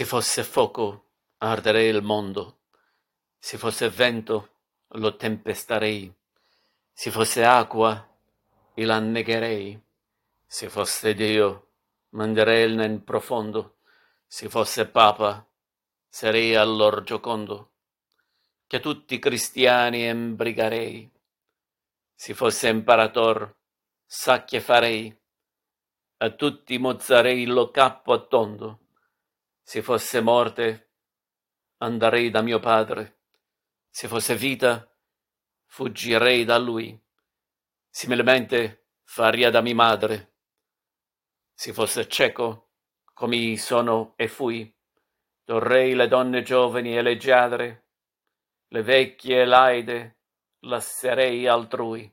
Se fosse fuoco, arderei il mondo. Se fosse vento, lo tempestarei. Se fosse acqua, il annegherei. Se fosse Dio, manderei nel profondo. Se fosse Papa, sarei allor giocondo. Che tutti i cristiani embrigarei. Se fosse imperator, sa che farei. A tutti mozzarei lo capo a tondo se fosse morte, andrei da mio padre. Se fosse vita, fuggirei da lui. Similmente faria da mia madre. Se fosse cieco, come sono e fui, torrei le donne giovani e leggiadre, le vecchie e laide lascerei altrui.